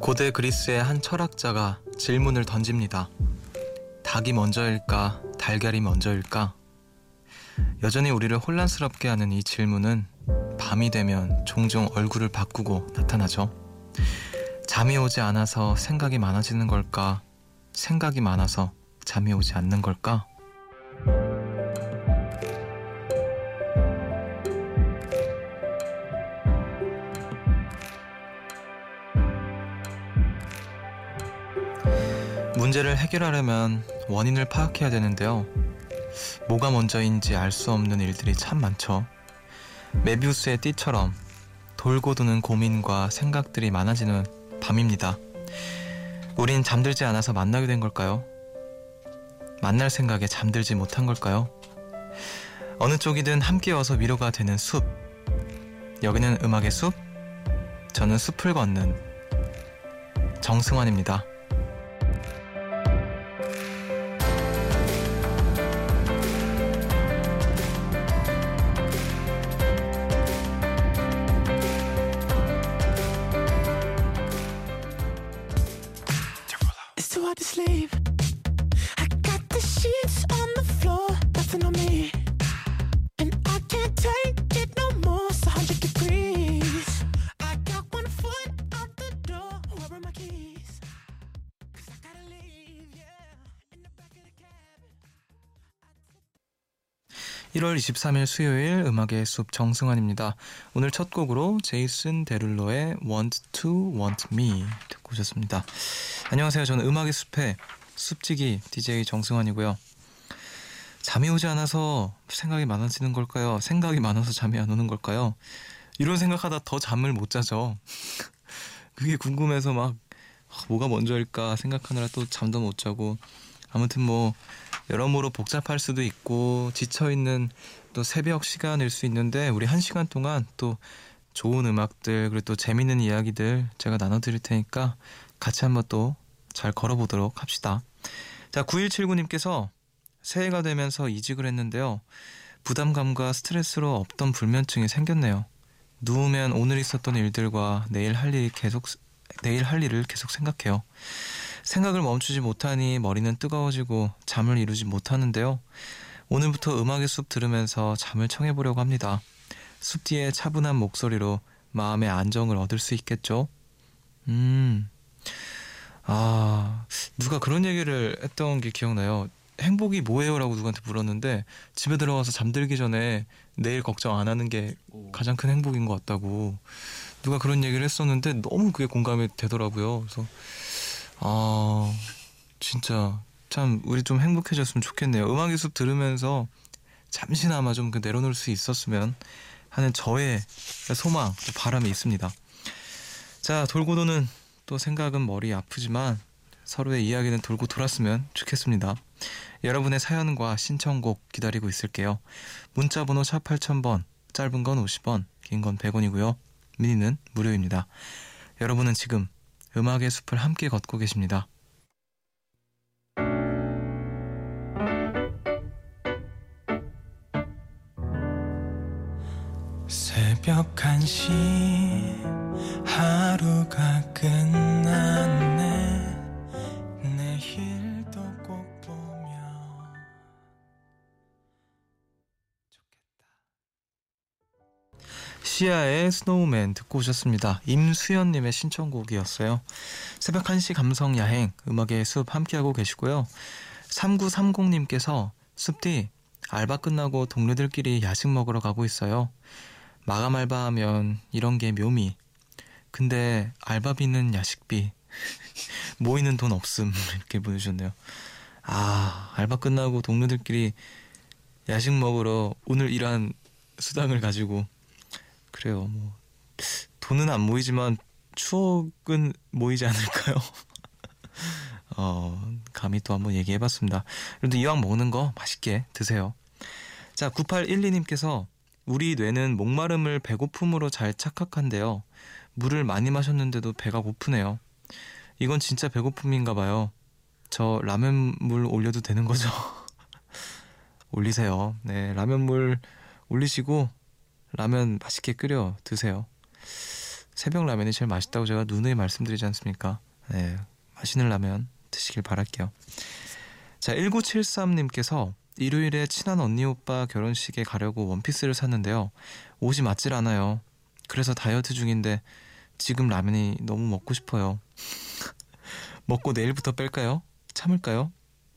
고대 그리스의 한 철학자가 질문을 던집니다. 닭이 먼저일까, 달걀이 먼저일까? 여전히 우리를 혼란스럽게 하는 이 질문은 밤이 되면 종종 얼굴을 바꾸고 나타나죠. 잠이 오지 않아서 생각이 많아지는 걸까? 생각이 많아서 잠이 오지 않는 걸까? 문제를 해결하려면 원인을 파악해야 되는데요. 뭐가 먼저인지 알 수 없는 일들이 참 많죠. 메비우스의 띠처럼 돌고 도는 고민과 생각들이 많아지는 밤입니다. 우린 잠들지 않아서 만나게 된 걸까요? 만날 생각에 잠들지 못한 걸까요? 어느 쪽이든 함께 와서 위로가 되는 숲. 여기는 음악의 숲. 저는 숲을 걷는 정승환입니다. 1월 23일 수요일 음악의 숲 정승환입니다. 오늘 첫 곡으로 제이슨 데룰로의 Want to Want Me 듣고 오셨습니다. 안녕하세요. 저는 음악의 숲의 숲지기 DJ 정승환이고요. 잠이 오지 않아서 생각이 많아지는 걸까요? 생각이 많아서 잠이 안 오는 걸까요? 이런 생각하다 더 잠을 못 자죠. 그게 궁금해서 막 뭐가 먼저일까 생각하느라 또 잠도 못 자고 아무튼 뭐 여러모로 복잡할 수도 있고 지쳐있는 또 새벽 시간일 수 있는데 우리 한 시간 동안 또 좋은 음악들 그리고 또 재밌는 이야기들 제가 나눠드릴 테니까 같이 한번 또 잘 걸어보도록 합시다. 자 9179님께서 새해가 되면서 이직을 했는데요. 부담감과 스트레스로 없던 불면증이 생겼네요. 누우면 오늘 있었던 일들과 내일 할 일이 계속 내일 할 일을 계속 생각해요. 생각을 멈추지 못하니 머리는 뜨거워지고 잠을 이루지 못하는데요. 오늘부터 음악의 숲 들으면서 잠을 청해 보려고 합니다. 숲 뒤에 차분한 목소리로 마음의 안정을 얻을 수 있겠죠? 음, 아, 누가 그런 얘기를 했던 게 기억나요. 행복이 뭐예요? 라고 누구한테 물었는데 집에 들어가서 잠들기 전에 내일 걱정 안 하는 게 가장 큰 행복인 것 같다고 누가 그런 얘기를 했었는데 너무 그게 공감이 되더라고요. 그래서 아, 진짜 참 우리 좀 행복해졌으면 좋겠네요. 음악의 숲 들으면서 잠시나마 좀 그 내려놓을 수 있었으면 하는 저의 소망, 바람이 있습니다. 자, 돌고 도는 또 생각은 머리 아프지만 서로의 이야기는 돌고 돌았으면 좋겠습니다. 여러분의 사연과 신청곡 기다리고 있을게요. 문자 번호 샵 8000번, 짧은 건 50원, 긴 건 100원이고요. 미니는 무료입니다. 여러분은 지금 음악의 숲을 함께 걷고 계십니다. 새벽 1시 하루가 끝났네 시아의 Snowman 듣고 오셨습니다. 임수연님의 신청곡이었어요. 새벽 1시 감성 야행 음악의 숲 함께하고 계시고요. 3930님께서 숲디 알바 끝나고 동료들끼리 야식 먹으러 가고 있어요. 마감 알바하면 이런 게 묘미. 근데 알바비는 야식비. 모이는 돈 없음. 이렇게 보내주셨네요. 아, 알바 끝나고 동료들끼리 야식 먹으러 오늘 일한 수당을 가지고 그래요. 뭐 돈은 안 모이지만 추억은 모이지 않을까요? 어, 감히 또 한번 얘기해 봤습니다. 그래도 이왕 먹는 거 맛있게 드세요. 자, 9812님께서 우리 뇌는 목마름을 배고픔으로 잘 착각한데요. 물을 많이 마셨는데도 배가 고프네요. 이건 진짜 배고픔인가 봐요. 저 라면 물 올려도 되는 거죠? 올리세요. 네, 라면 물 올리시고 라면 맛있게 끓여 드세요. 새벽 라면이 제일 맛있다고 제가 누누이 말씀드리지 않습니까? 네, 맛있는 라면 드시길 바랄게요. 자, 1973님께서 일요일에 친한 언니 오빠 결혼식에 가려고 원피스를 샀는데요. 옷이 맞질 않아요. 그래서 다이어트 중인데 지금 라면이 너무 먹고 싶어요. 먹고 내일부터 뺄까요? 참을까요?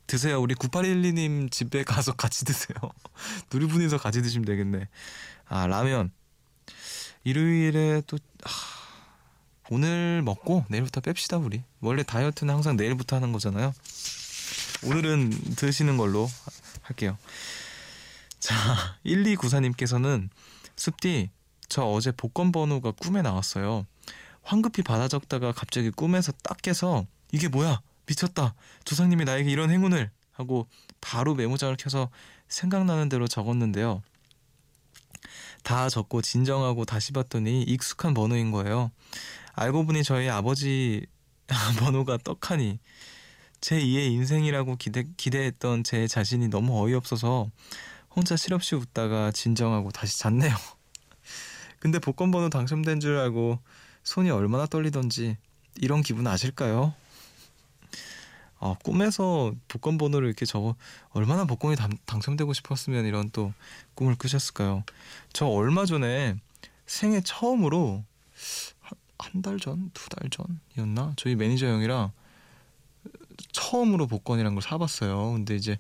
드세요. 우리 9812님 집에 가서 같이 드세요. 둘이 분이서 같이 드시면 되겠네. 아, 라면. 일요일에 또, 하, 오늘 먹고 내일부터 뺍시다, 우리. 원래 다이어트는 항상 내일부터 하는 거잖아요. 오늘은 드시는 걸로 할게요. 자, 1294님께서는 숲디, 저 어제 복권 번호가 꿈에 나왔어요. 황급히 받아 적다가 갑자기 꿈에서 딱 깨서 이게 뭐야? 미쳤다. 조상님이 나에게 이런 행운을 하고 바로 메모장을 켜서 생각나는 대로 적었는데요. 다 적고 진정하고 다시 봤더니 익숙한 번호인 거예요. 알고 보니 저희 아버지 번호가 떡하니 제 2의 인생이라고 기대, 기대했던 제 자신이 너무 어이없어서 혼자 실없이 웃다가 진정하고 다시 잤네요. 근데 복권 번호 당첨된 줄 알고 손이 얼마나 떨리던지 이런 기분 아실까요? 아, 꿈에서 복권 번호를 이렇게 적어 얼마나 복권이 당, 당첨되고 싶었으면 이런 또 꿈을 꾸셨을까요? 저 얼마 전에 생애 처음으로 한 달 전, 두 달 전이었나? 저희 매니저 형이랑 처음으로 복권이란 걸 사봤어요. 근데 이제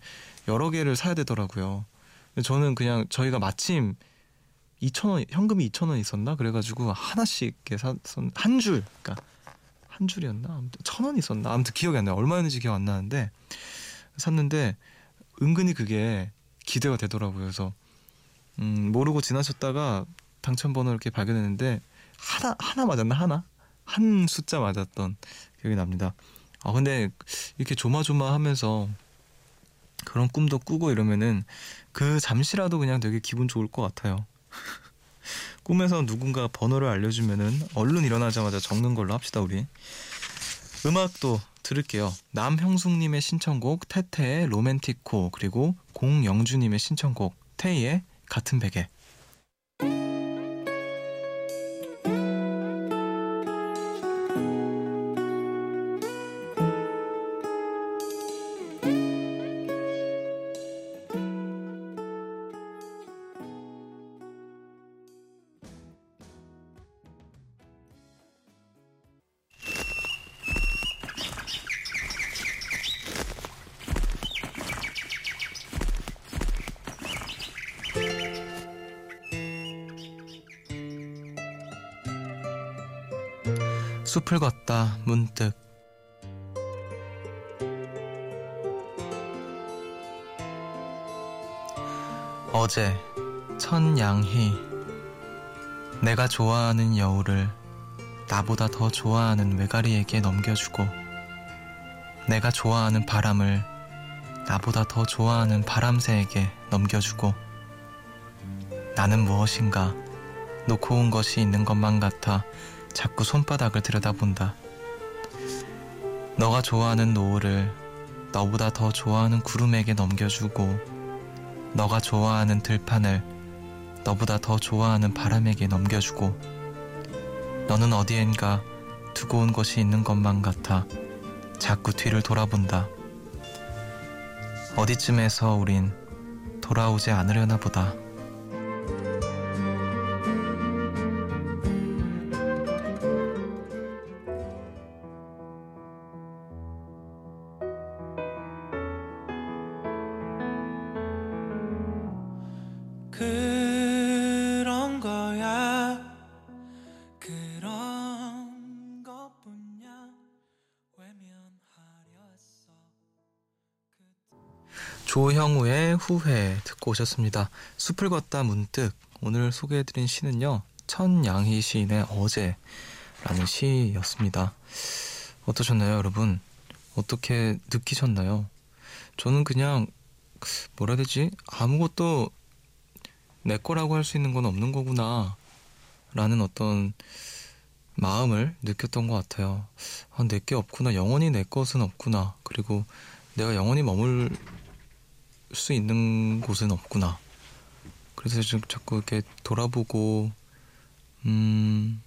여러 개를 사야 되더라고요. 저는 그냥 저희가 마침 2천 원 현금이 2천 원 있었나 그래가지고 하나씩 이렇게 샀한 줄, 그러니까 한 줄이었나 아무튼 천 원 있었나 아무튼 기억이 안 나요. 얼마였는지 기억 안 나는데 샀는데 은근히 그게 기대가 되더라고요. 그래서 음, 모르고 지나쳤다가 당첨 번호 이렇게 발견했는데 하나 하나 맞았나 하나 한 숫자 맞았던 기억이 납니다. 아 근데 이렇게 조마조마하면서 그런 꿈도 꾸고 이러면은 그 잠시라도 그냥 되게 기분 좋을 것 같아요. 꿈에서 누군가 번호를 알려주면은 얼른 일어나자마자 적는 걸로 합시다 우리. 음악도 들을게요. 남형숙님의 신청곡 태태의 로맨티코 그리고 공영주님의 신청곡 태희의 같은 베개. 숲을 걷다 문득. 어제 천양희 내가 좋아하는 여우를 나보다 더 좋아하는 외가리에게 넘겨주고 내가 좋아하는 바람을 나보다 더 좋아하는 바람새에게 넘겨주고 나는 무엇인가 놓고 온 것이 있는 것만 같아 자꾸 손바닥을 들여다본다. 너가 좋아하는 노을을 너보다 더 좋아하는 구름에게 넘겨주고 너가 좋아하는 들판을 너보다 더 좋아하는 바람에게 넘겨주고 너는 어디엔가 두고 온 것이 있는 것만 같아 자꾸 뒤를 돌아본다. 어디쯤에서 우린 돌아오지 않으려나 보다. 후회 듣고 오셨습니다 숲을 걷다 문득 오늘 소개해드린 시는요 천양희 시인의 어제라는 시였습니다 어떠셨나요 여러분 어떻게 느끼셨나요 저는 그냥 뭐라 해야 되지 아무것도 내 거라고 할 수 있는 건 없는 거구나 라는 어떤 마음을 느꼈던 것 같아요. 아, 내게 없구나. 영원히 내 것은 없구나. 그리고 내가 영원히 머물 수 있는 곳은 없구나. 그래서 지금 자꾸 이렇게 돌아보고, 음,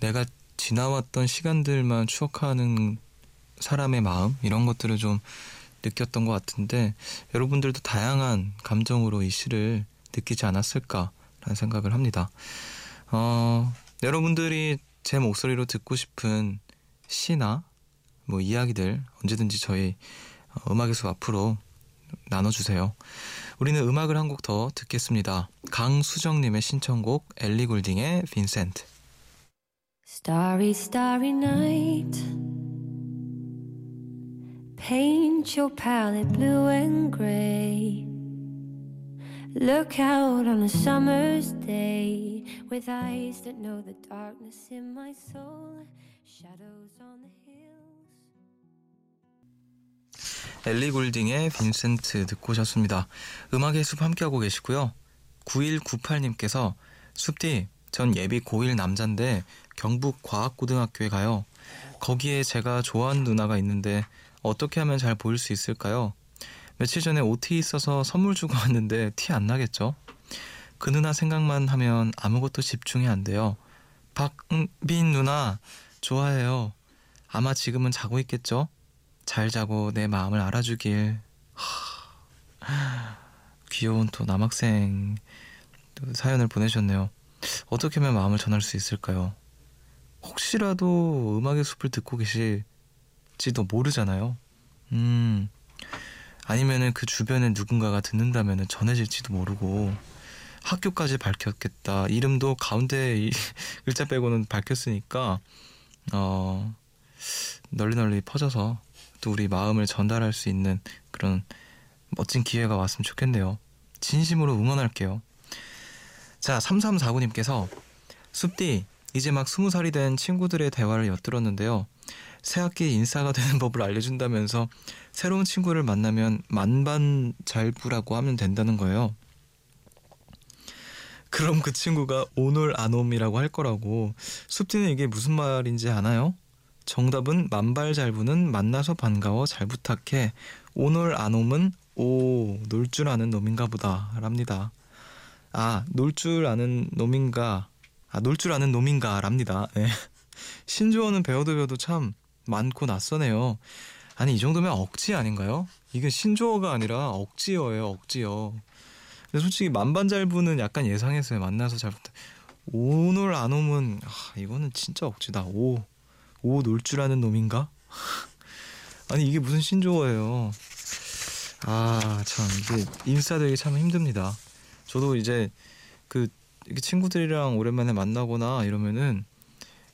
내가 지나왔던 시간들만 추억하는 사람의 마음 이런 것들을 좀 느꼈던 것 같은데 여러분들도 다양한 감정으로 이 시를 느끼지 않았을까라는 생각을 합니다. 어, 여러분들이 제 목소리로 듣고 싶은 시나 뭐 이야기들 언제든지 저희 어, 음악의 숲 앞으로 나눠주세요. 우리는 음악을 한 곡 더 듣겠습니다. 강수정님의 신청곡 엘리 골딩의 빈센트. Starry, starry night. Paint your palette blue and gray. Look out on a summer's day with eyes that know the darkness in my soul. Shadows on the 엘리 골딩의 빈센트 듣고 오셨습니다. 음악의 숲 함께하고 계시고요. 9198님께서 숲디 전 예비 고1 남잔데 경북 과학고등학교에 가요. 거기에 제가 좋아하는 누나가 있는데 어떻게 하면 잘 보일 수 있을까요? 며칠 전에 OT 있어서 선물 주고 왔는데 티 안 나겠죠? 그 누나 생각만 하면 아무것도 집중이 안 돼요. 박빈 누나 좋아해요. 아마 지금은 자고 있겠죠? 잘 자고 내 마음을 알아주길. 하, 귀여운 또 남학생 사연을 보내셨네요. 어떻게 하면 마음을 전할 수 있을까요? 혹시라도 음악의 숲을 듣고 계실지도 모르잖아요. 음, 아니면은 그 주변에 누군가가 듣는다면은 전해질지도 모르고 학교까지 밝혔겠다. 이름도 가운데 글자 빼고는 밝혔으니까, 어, 널리 널리 퍼져서 또 우리 마음을 전달할 수 있는 그런 멋진 기회가 왔으면 좋겠네요. 진심으로 응원할게요. 자, 3349님께서 숲디 이제 막 20살이 된 친구들의 대화를 엿들었는데요. 새학기 인싸가 되는 법을 알려준다면서 새로운 친구를 만나면 만반잘부라고 하면 된다는 거예요. 그럼 그 친구가 오놀 아놈이라고 할 거라고 숲디는 이게 무슨 말인지 아나요? 정답은 만발잘부는 만나서 반가워 잘 부탁해 오늘 안 오면 오 놀 줄 아는 놈인가 보다 랍니다. 아 놀 줄 아는 놈인가 아 놀 줄 아는 놈인가 랍니다. 네. 신조어는 배워도 배워도 참 많고 낯서네요. 아니 이 정도면 억지 아닌가요? 이게 신조어가 아니라 억지어예요 억지어. 근데 솔직히 만반잘부는 약간 예상했어요. 만나서 잘 부탁. 오늘 안 오면 아, 이거는 진짜 억지다. 오 오놀줄 아는 놈인가? 아니 이게 무슨 신조어예요? 아 참 이게 인싸 되기 참 힘듭니다. 저도 이제 그 친구들이랑 오랜만에 만나거나 이러면은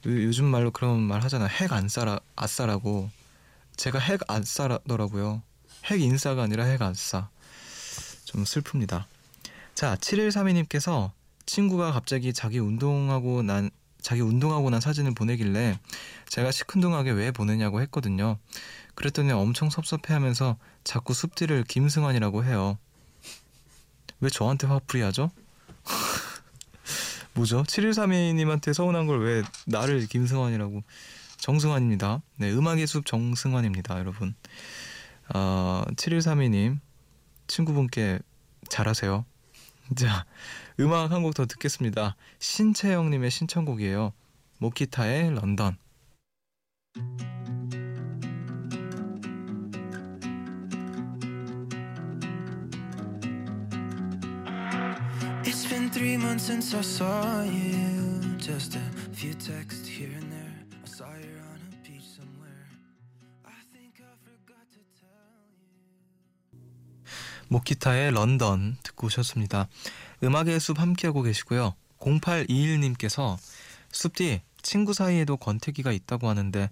요, 즘 말로 그런 말 하잖아. 핵 안 싸라 아싸라고. 제가 핵 안 싸더라고요. 핵 인싸가 아니라 핵 안 싸. 좀 슬픕니다. 자, 7132님께서 친구가 갑자기 자기 운동하고 난 자기 운동하고 난 사진을 보내길래 제가 시큰둥하게 왜 보내냐고 했거든요. 그랬더니 엄청 섭섭해하면서 자꾸 숲디를 김승환이라고 해요. 왜 저한테 화풀이 하죠? 뭐죠? 7132님한테 서운한 걸 왜 나를 김승환이라고 정승환입니다. 네, 음악의 숲 정승환입니다, 여러분. 어, 7132님 친구분께 잘하세요. 자, 음악 한 곡 더 듣겠습니다. 신채영님의 신청곡이에요. 모키타의 런던. It's been three months since I saw you. Just a few texts 모키타의 런던 듣고 오셨습니다. 음악의 숲 함께하고 계시고요. 0821님께서 숲디 친구 사이에도 권태기가 있다고 하는데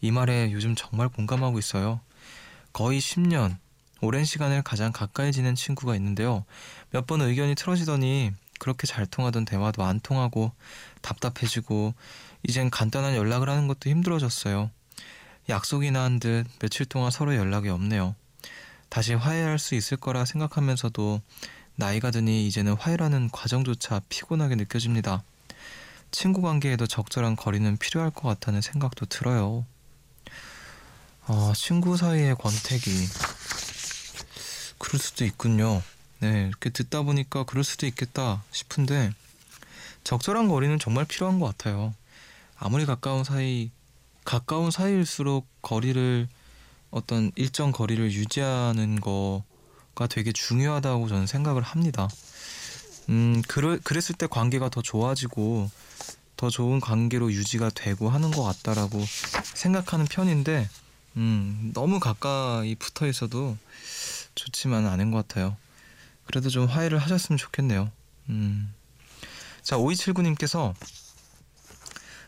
이 말에 요즘 정말 공감하고 있어요. 거의 10년, 오랜 시간을 가장 가까이 지낸 친구가 있는데요. 몇 번 의견이 틀어지더니 그렇게 잘 통하던 대화도 안 통하고 답답해지고 이젠 간단한 연락을 하는 것도 힘들어졌어요. 약속이나 한 듯 며칠 동안 서로 연락이 없네요. 다시 화해할 수 있을 거라 생각하면서도 나이가 드니 이제는 화해라는 과정조차 피곤하게 느껴집니다. 친구 관계에도 적절한 거리는 필요할 것 같다는 생각도 들어요. 아, 친구 사이의 권태기. 그럴 수도 있군요. 네, 이렇게 듣다 보니까 그럴 수도 있겠다 싶은데, 적절한 거리는 정말 필요한 것 같아요. 아무리 가까운 사이 가까운 사이일수록 거리를 어떤 일정 거리를 유지하는 거가 되게 중요하다고 저는 생각을 합니다. 음, 그러, 그랬을 때 관계가 더 좋아지고 더 좋은 관계로 유지가 되고 하는 것 같다라고 생각하는 편인데, 음, 너무 가까이 붙어 있어도 좋지만은 않은 것 같아요. 그래도 좀 화해를 하셨으면 좋겠네요. 음. 자, 5279님께서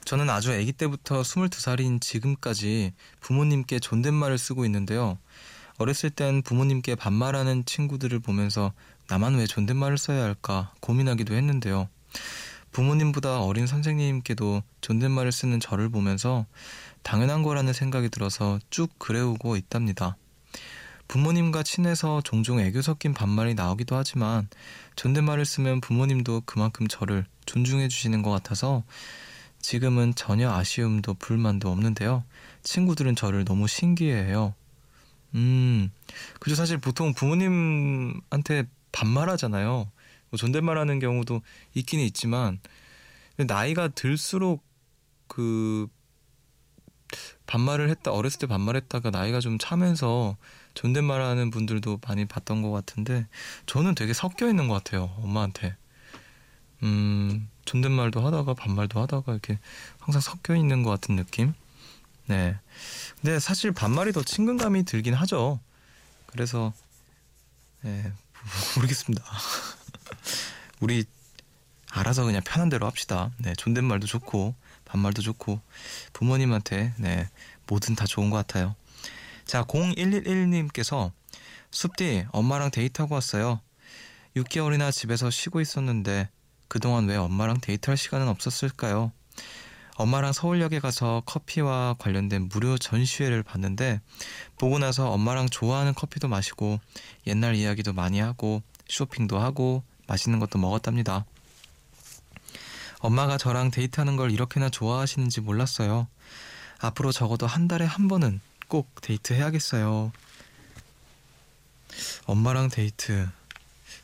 저는 아주 아기 때부터 22살인 지금까지 부모님께 존댓말을 쓰고 있는데요. 어렸을 땐 부모님께 반말하는 친구들을 보면서 나만 왜 존댓말을 써야 할까 고민하기도 했는데요. 부모님보다 어린 선생님께도 존댓말을 쓰는 저를 보면서 당연한 거라는 생각이 들어서 쭉 그래오고 있답니다. 부모님과 친해서 종종 애교 섞인 반말이 나오기도 하지만 존댓말을 쓰면 부모님도 그만큼 저를 존중해 주시는 것 같아서 지금은 전혀 아쉬움도 불만도 없는데요. 친구들은 저를 너무 신기해해요. 음, 그죠. 사실 보통 부모님한테 반말하잖아요. 뭐 존댓말하는 경우도 있기는 있지만 나이가 들수록 그 반말을 했다 어렸을 때 반말했다가 나이가 좀 차면서 존댓말하는 분들도 많이 봤던 것 같은데 저는 되게 섞여 있는 것 같아요 엄마한테 음 존댓말도 하다가 반말도 하다가 이렇게 항상 섞여 있는 것 같은 느낌. 네. 근데 사실 반말이 더 친근감이 들긴 하죠. 그래서 네, 모르겠습니다. 우리 알아서 그냥 편한 대로 합시다. 네, 존댓말도 좋고 반말도 좋고 부모님한테 네, 뭐든 다 좋은 것 같아요. 자, 0111님께서 숲디 엄마랑 데이트하고 왔어요. 6개월이나 집에서 쉬고 있었는데 그동안 왜 엄마랑 데이트할 시간은 없었을까요? 엄마랑 서울역에 가서 커피와 관련된 무료 전시회를 봤는데 보고 나서 엄마랑 좋아하는 커피도 마시고 옛날 이야기도 많이 하고 쇼핑도 하고 맛있는 것도 먹었답니다. 엄마가 저랑 데이트하는 걸 이렇게나 좋아하시는지 몰랐어요. 앞으로 적어도 한 달에 한 번은 꼭 데이트 해야겠어요. 엄마랑 데이트.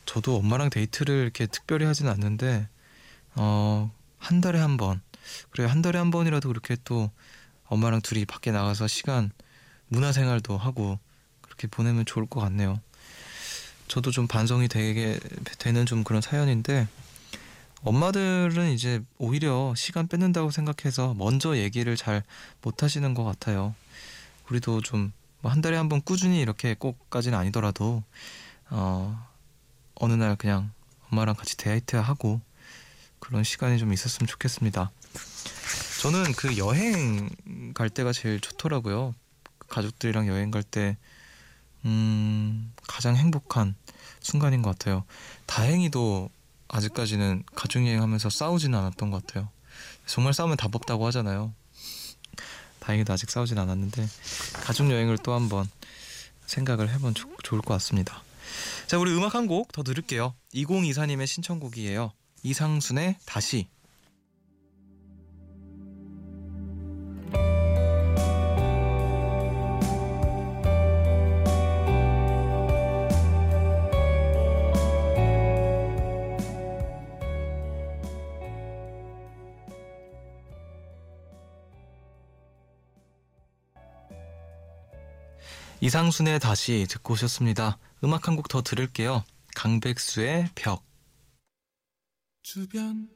저도 엄마랑 데이트를 이렇게 특별히 하진 않는데 어, 한 달에 한 번. 그래 한 달에 한 번이라도 그렇게 또 엄마랑 둘이 밖에 나가서 시간 문화 생활도 하고 그렇게 보내면 좋을 것 같네요. 저도 좀 반성이 되게 되는 좀 그런 사연인데 엄마들은 이제 오히려 시간 뺏는다고 생각해서 먼저 얘기를 잘 못하시는 것 같아요. 우리도 좀뭐한 달에 한 번 꾸준히 이렇게 꼭까지는 아니더라도 어 어느 날 그냥 엄마랑 같이 데이트 하고 그런 시간이 좀 있었으면 좋겠습니다. 저는 그 여행 갈 때가 제일 좋더라고요. 가족들이랑 여행 갈 때, 음, 가장 행복한 순간인 것 같아요. 다행히도 아직까지는 가족여행 하면서 싸우지는 않았던 것 같아요. 정말 싸우면 답 없다고 하잖아요. 다행히도 아직 싸우진 않았는데, 가족여행을 또 한번 생각을 해보면 조, 좋을 것 같습니다. 자, 우리 음악 한 곡 더 들을게요. 2024님의 신청곡이에요. 이상순의 다시. 이상순의 다시 듣고 오셨습니다. 음악 한 곡 더 들을게요. 강백수의 벽. 주변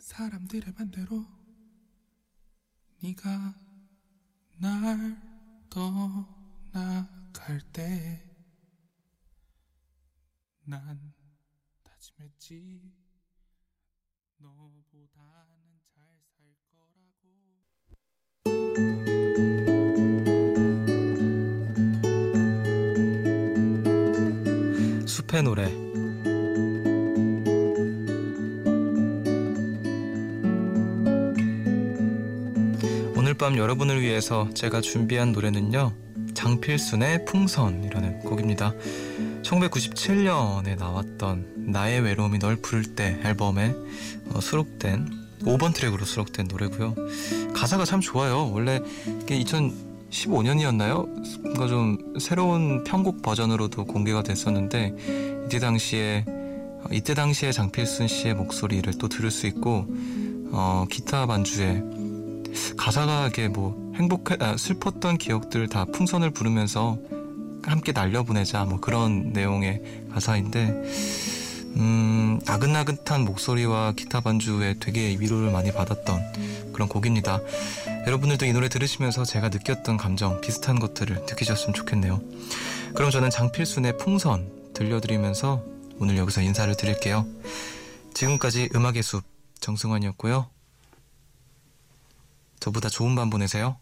사람들의 반대로 네가 날 떠나갈 때 난 다짐했지 너 숲의 노래 밤 여러분을 위해서 제가 준비한 노래는요. 장필순의 풍선이라는 곡입니다. 1997년에 나왔던 나의 외로움이 널 부를 때 앨범에 어, 수록된 5번 트랙으로 수록된 노래고요. 가사가 참 좋아요. 원래 이게 2015년이었나요? 뭔가 좀 새로운 편곡 버전으로도 공개가 됐었는데 이때 당시에 어, 이때 당시에 장필순 씨의 목소리를 또 들을 수 있고 어, 기타 반주에 가사가 이게 뭐 행복해 아, 슬펐던 기억들 다 풍선을 부르면서 함께 날려보내자 뭐 그런 내용의 가사인데 음, 나긋나긋한 목소리와 기타 반주에 되게 위로를 많이 받았던 그런 곡입니다. 여러분들도 이 노래 들으시면서 제가 느꼈던 감정 비슷한 것들을 느끼셨으면 좋겠네요. 그럼 저는 장필순의 풍선 들려드리면서 오늘 여기서 인사를 드릴게요. 지금까지 음악의 숲 정승환이었고요. 저보다 좋은 밤 보내세요.